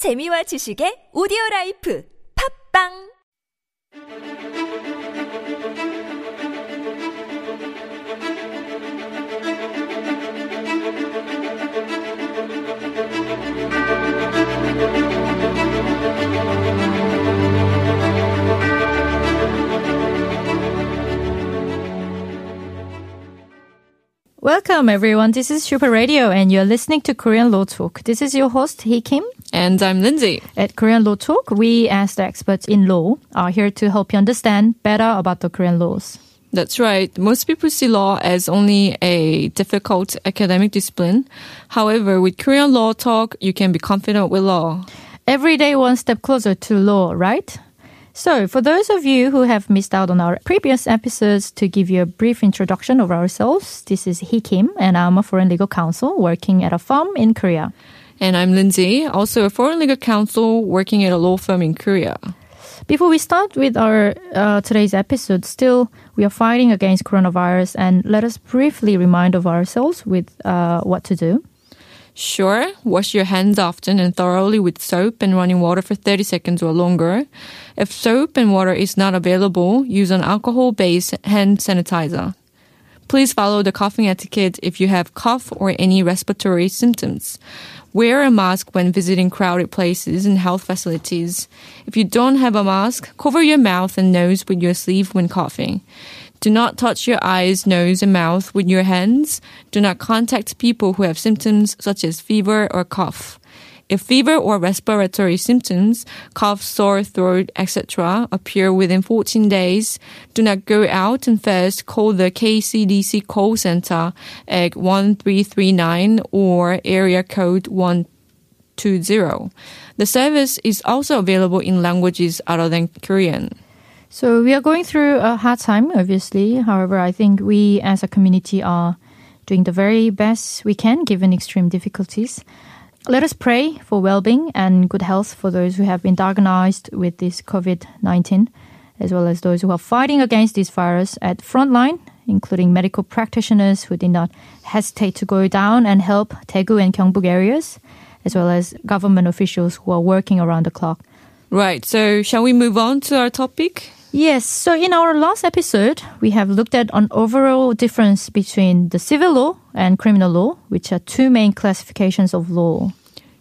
재미와 지식의 오디오 라이프 팝빵 Welcome everyone. This is Super Radio and you're listening to Korean Law Talk. This is your host Hee Kim. and I'm Lindsay. At Korean Law Talk, we as the experts in law are here to help you understand better about the Korean laws. That's right. Most people see law as only a difficult academic discipline. However, with Korean Law Talk, you can be confident with law. Every day one step closer to law, right? So, for those of you who have missed out on our previous episodes, to give you a brief introduction of ourselves, this is Hee Kim, and I'm a foreign legal counsel working at a firm in Korea. And I'm Lindsay, also a foreign legal counsel working at a law firm in Korea. Before we start with our uh, today's episode, still we are fighting against coronavirus, and let us briefly remind of ourselves with uh, what to do. Sure, wash your hands often and thoroughly with soap and running water for 30 seconds or longer. If soap and water is not available, use an alcohol-based hand sanitizer. Please follow the coughing etiquette if you have cough or any respiratory symptoms. Wear a mask when visiting crowded places and health facilities. If you don't have a mask, cover your mouth and nose with your sleeve when coughing. Do not touch your eyes, nose, and mouth with your hands. Do not contact people who have symptoms such as fever or cough. If fever or respiratory symptoms, cough, sore throat, etc., appear within 14 days, do not go out and first call the KCDC call center at 1339 or area code 120. The service is also available in languages other than Korean. So we are going through a hard time, obviously. However, I think we as a community are doing the very best we can given extreme difficulties. Let us pray for well-being and good health for those who have been diagnosed with this COVID-19, as well as those who are fighting against this virus at frontline, including medical practitioners who did not hesitate to go down and help Daegu and Gyeongbuk areas, as well as government officials who are working around the clock. Right, so shall we move on to our topic? Yes. So in our last episode, we have looked at an overall difference between the civil law and criminal law, which are two main classifications of law.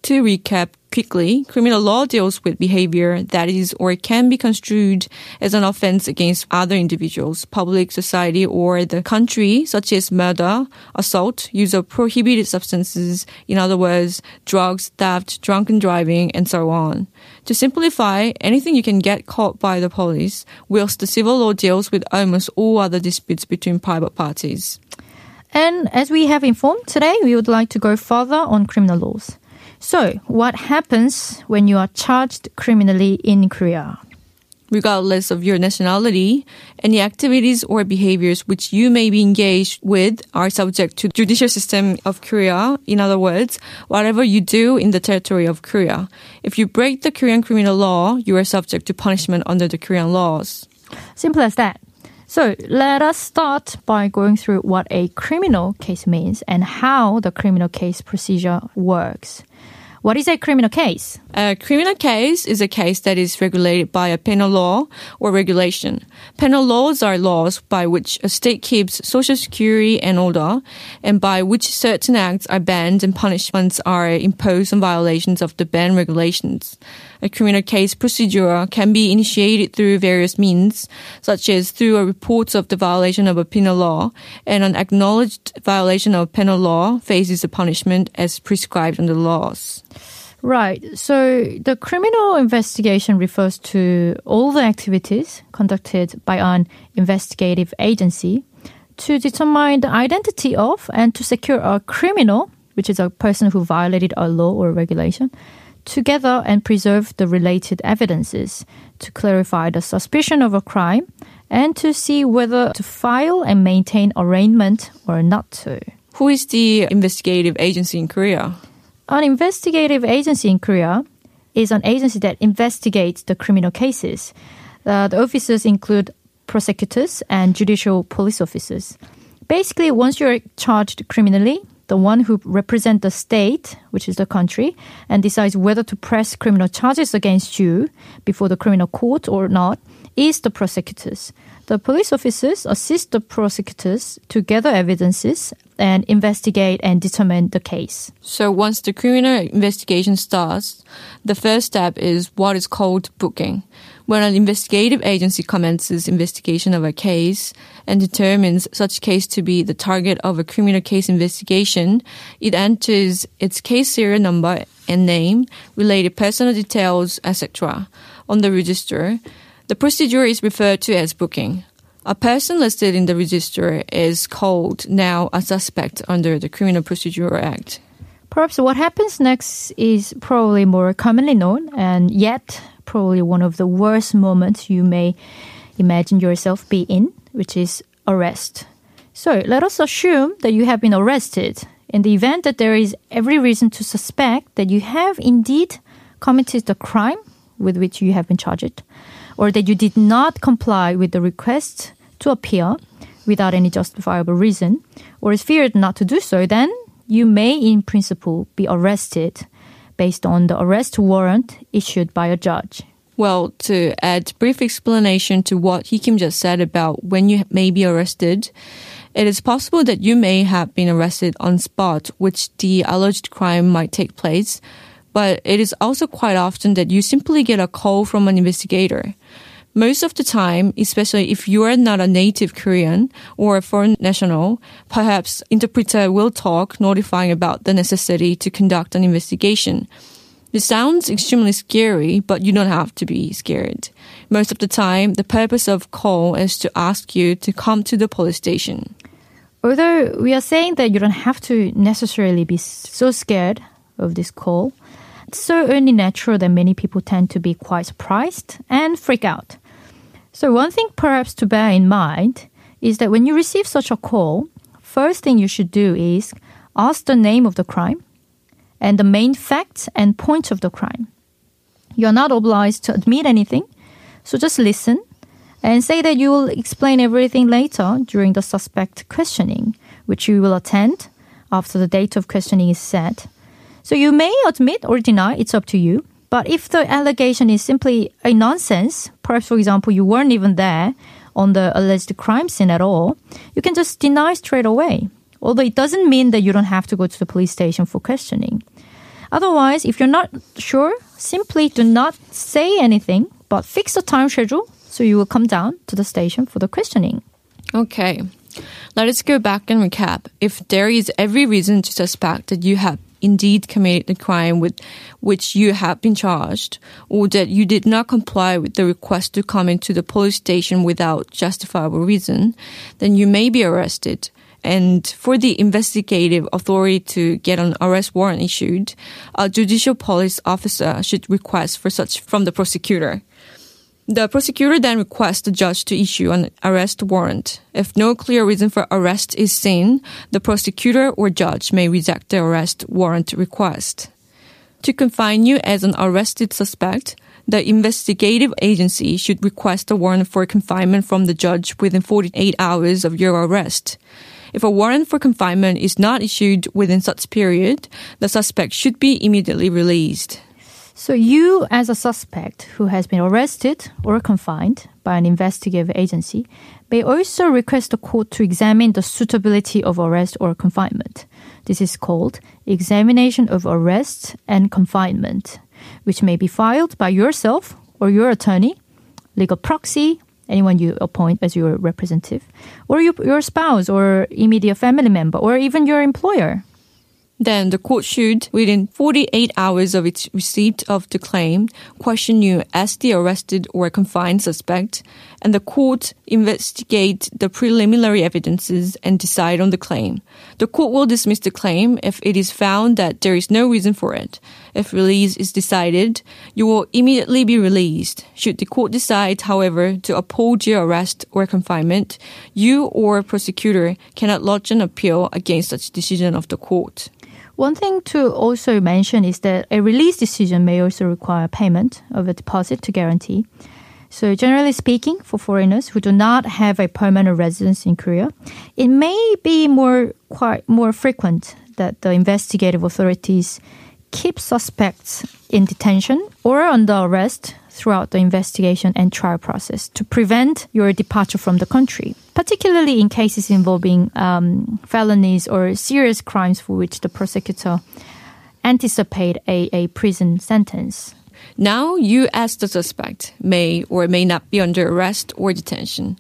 To recap quickly, criminal law deals with behavior that is or can be construed as an offense against other individuals, public, society, or the country, such as murder, assault, use of prohibited substances, in other words, drugs, theft, drunken driving, and so on. To simplify, anything you can get caught by the police, whilst the civil law deals with almost all other disputes between private parties. And as we have informed today, we would like to go further on criminal laws. So, what happens when you are charged criminally in Korea? regardless of your nationality, any activities or behaviors which you may be engaged with are subject to judicial system of Korea. In other words, whatever you do in the territory of Korea. If you break the Korean criminal law, you are subject to punishment under the Korean laws. Simple as that. So let us start by going through what a criminal case means and how the criminal case procedure works. What is a criminal case? A criminal case is a case that is regulated by a penal law or regulation. Penal laws are laws by which a state keeps social security and order, and by which certain acts are banned and punishments are imposed on violations of the ban regulations. A criminal case procedure can be initiated through various means, such as through a report of the violation of a penal law, and an acknowledged violation of penal law faces a punishment as prescribed under the laws. Right. So the criminal investigation refers to all the activities conducted by an investigative agency to determine the identity of and to secure a criminal, which is a person who violated a law or regulation, together and preserve the related evidences to clarify the suspicion of a crime and to see whether to file and maintain arraignment or not to. Who is the investigative agency in Korea? An investigative agency in Korea is an agency that investigates the criminal cases. Uh, the officers include prosecutors and judicial police officers. Basically, once you're charged criminally, the one who represents the state, which is the country, and decides whether to press criminal charges against you before the criminal court or not, is the prosecutors. The police officers assist the prosecutors to gather evidences and investigate and determine the case. So once the criminal investigation starts, the first step is what is called booking. When an investigative agency commences investigation of a case and determines such case to be the target of a criminal case investigation, it enters its case serial number and name, related personal details, etc. on the register. The procedure is referred to as booking. A person listed in the register is called now a suspect under the Criminal Procedure Act. Perhaps what happens next is probably more commonly known and yet probably one of the worst moments you may imagine yourself be in, which is arrest. So let us assume that you have been arrested. In the event that there is every reason to suspect that you have indeed committed the crime with which you have been charged, or that you did not comply with the request to appear without any justifiable reason, or is feared not to do so, then you may, in principle, be arrested based on the arrest warrant issued by a judge. Well, to add brief explanation to what Hee Kim just said about when you may be arrested, it is possible that you may have been arrested on spot which the alleged crime might take place, but it is also quite often that you simply get a call from an investigator. Most of the time, especially if you are not a native Korean or a foreign national, perhaps interpreter will talk notifying about the necessity to conduct an investigation. This sounds extremely scary, but you don't have to be scared. Most of the time, the purpose of call is to ask you to come to the police station. Although we are saying that you don't have to necessarily be so scared of this call, so only natural that many people tend to be quite surprised and freak out. So one thing perhaps to bear in mind is that when you receive such a call, first thing you should do is ask the name of the crime and the main facts and points of the crime. You're not obliged to admit anything, so just listen and say that you will explain everything later during the suspect questioning, which you will attend after the date of questioning is set. So you may admit or deny, it's up to you. But if the allegation is simply a nonsense, perhaps for example you weren't even there on the alleged crime scene at all, you can just deny straight away. Although it doesn't mean that you don't have to go to the police station for questioning. Otherwise, if you're not sure, simply do not say anything, but fix a time schedule so you will come down to the station for the questioning. Okay. Let us go back and recap. If there is every reason to suspect that you have indeed committed the crime with which you have been charged, or that you did not comply with the request to come into the police station without justifiable reason, then you may be arrested. And for the investigative authority to get an arrest warrant issued, a judicial police officer should request for such from the prosecutor. The prosecutor then requests the judge to issue an arrest warrant. If no clear reason for arrest is seen, the prosecutor or judge may reject the arrest warrant request. To confine you as an arrested suspect, the investigative agency should request a warrant for confinement from the judge within 48 hours of your arrest. If a warrant for confinement is not issued within such period, the suspect should be immediately released. So you, as a suspect who has been arrested or confined by an investigative agency, may also request the court to examine the suitability of arrest or confinement. This is called examination of arrest and confinement, which may be filed by yourself or your attorney, legal proxy, anyone you appoint as your representative, or your, spouse or immediate family member, or even your employer. Then the court should, within 48 hours of its receipt of the claim, question you as the arrested or confined suspect, and the court investigate the preliminary evidences and decide on the claim. The court will dismiss the claim if it is found that there is no reason for it. If release is decided, you will immediately be released. Should the court decide, however, to uphold your arrest or confinement, you or prosecutor cannot lodge an appeal against such decision of the court. One thing to also mention is that a release decision may also require payment of a deposit to guarantee. So, generally speaking, for foreigners who do not have a permanent residence in Korea, it may be more quite more frequent that the investigative authorities keep suspects in detention or under arrest throughout the investigation and trial process to prevent your departure from the country, particularly in cases involving um, felonies or serious crimes for which the prosecutor anticipate a, a prison sentence. Now you as the suspect may or may not be under arrest or detention.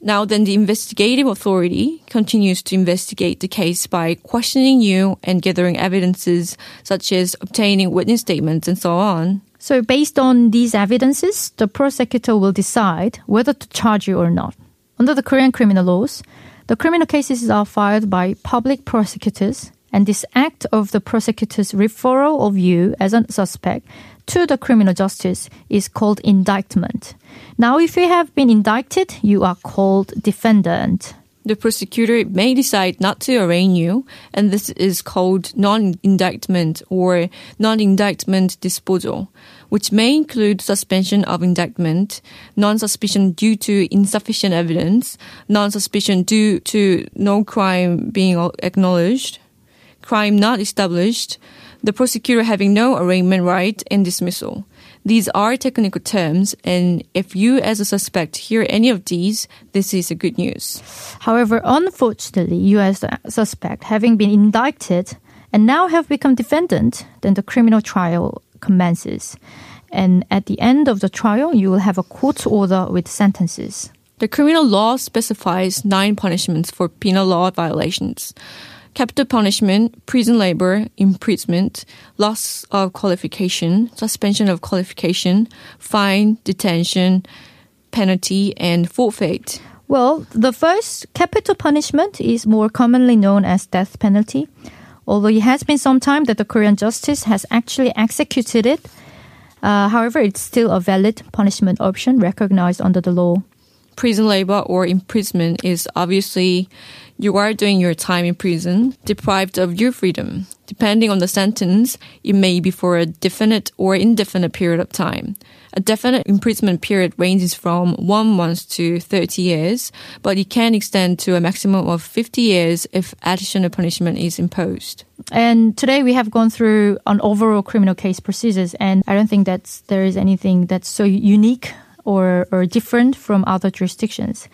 Now then the investigative authority continues to investigate the case by questioning you and gathering evidences such as obtaining witness statements and so on. So, based on these evidences, the prosecutor will decide whether to charge you or not. Under the Korean criminal laws, the criminal cases are filed by public prosecutors, and this act of the prosecutor's referral of you as a suspect to the criminal justice is called indictment. Now, if you have been indicted, you are called defendant the prosecutor may decide not to arraign you, and this is called non-indictment or non-indictment disposal, which may include suspension of indictment, non-suspicion due to insufficient evidence, non-suspicion due to no crime being acknowledged, crime not established, the prosecutor having no arraignment right, and dismissal. These are technical terms, and if you as a suspect hear any of these, this is a good news. However, unfortunately, you as a suspect, having been indicted and now have become defendant, then the criminal trial commences. And at the end of the trial, you will have a court order with sentences. The criminal law specifies nine punishments for penal law violations capital punishment, prison labor, imprisonment, loss of qualification, suspension of qualification, fine, detention, penalty, and forfeit. Well, the first capital punishment is more commonly known as death penalty. Although it has been some time that the Korean justice has actually executed it, uh, however, it's still a valid punishment option recognized under the law. Prison labor or imprisonment is obviously you are doing your time in prison, deprived of your freedom. Depending on the sentence, it may be for a definite or indefinite period of time. A definite imprisonment period ranges from one month to 30 years, but it can extend to a maximum of 50 years if additional punishment is imposed. And today we have gone through an overall criminal case procedures, and I don't think that there is anything that's so unique or, or different from other jurisdictions.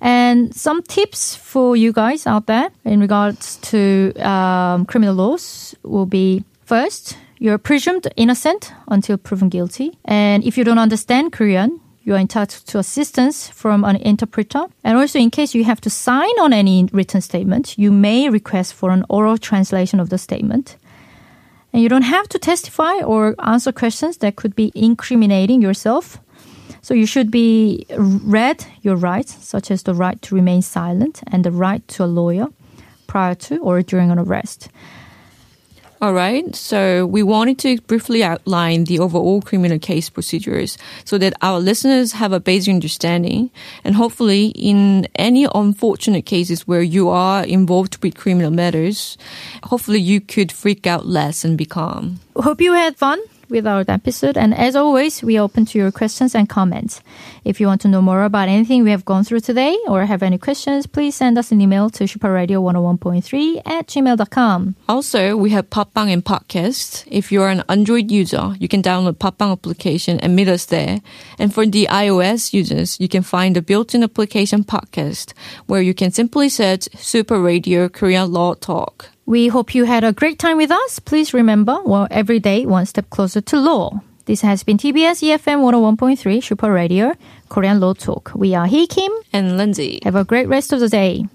And some tips for you guys out there in regards to um, criminal laws will be first, you're presumed innocent until proven guilty. And if you don't understand Korean, you are entitled to assistance from an interpreter. And also, in case you have to sign on any written statement, you may request for an oral translation of the statement. And you don't have to testify or answer questions that could be incriminating yourself. So you should be read your rights, such as the right to remain silent and the right to a lawyer prior to or during an arrest. All right. So we wanted to briefly outline the overall criminal case procedures so that our listeners have a basic understanding. And hopefully in any unfortunate cases where you are involved with criminal matters, hopefully you could freak out less and be calm. Hope you had fun with our episode. And as always, we open to your questions and comments. If you want to know more about anything we have gone through today or have any questions, please send us an email to superradio101.3 at gmail.com. Also, we have Popbang and Podcast. If you're an Android user, you can download Popbang application and meet us there. And for the iOS users, you can find the built-in application podcast where you can simply search Super Radio Korean Law Talk. We hope you had a great time with us. Please remember, we're every day one step closer to law. This has been TBS EFM 101.3 Super Radio Korean Law Talk. We are Hee Kim and Lindsay. Have a great rest of the day.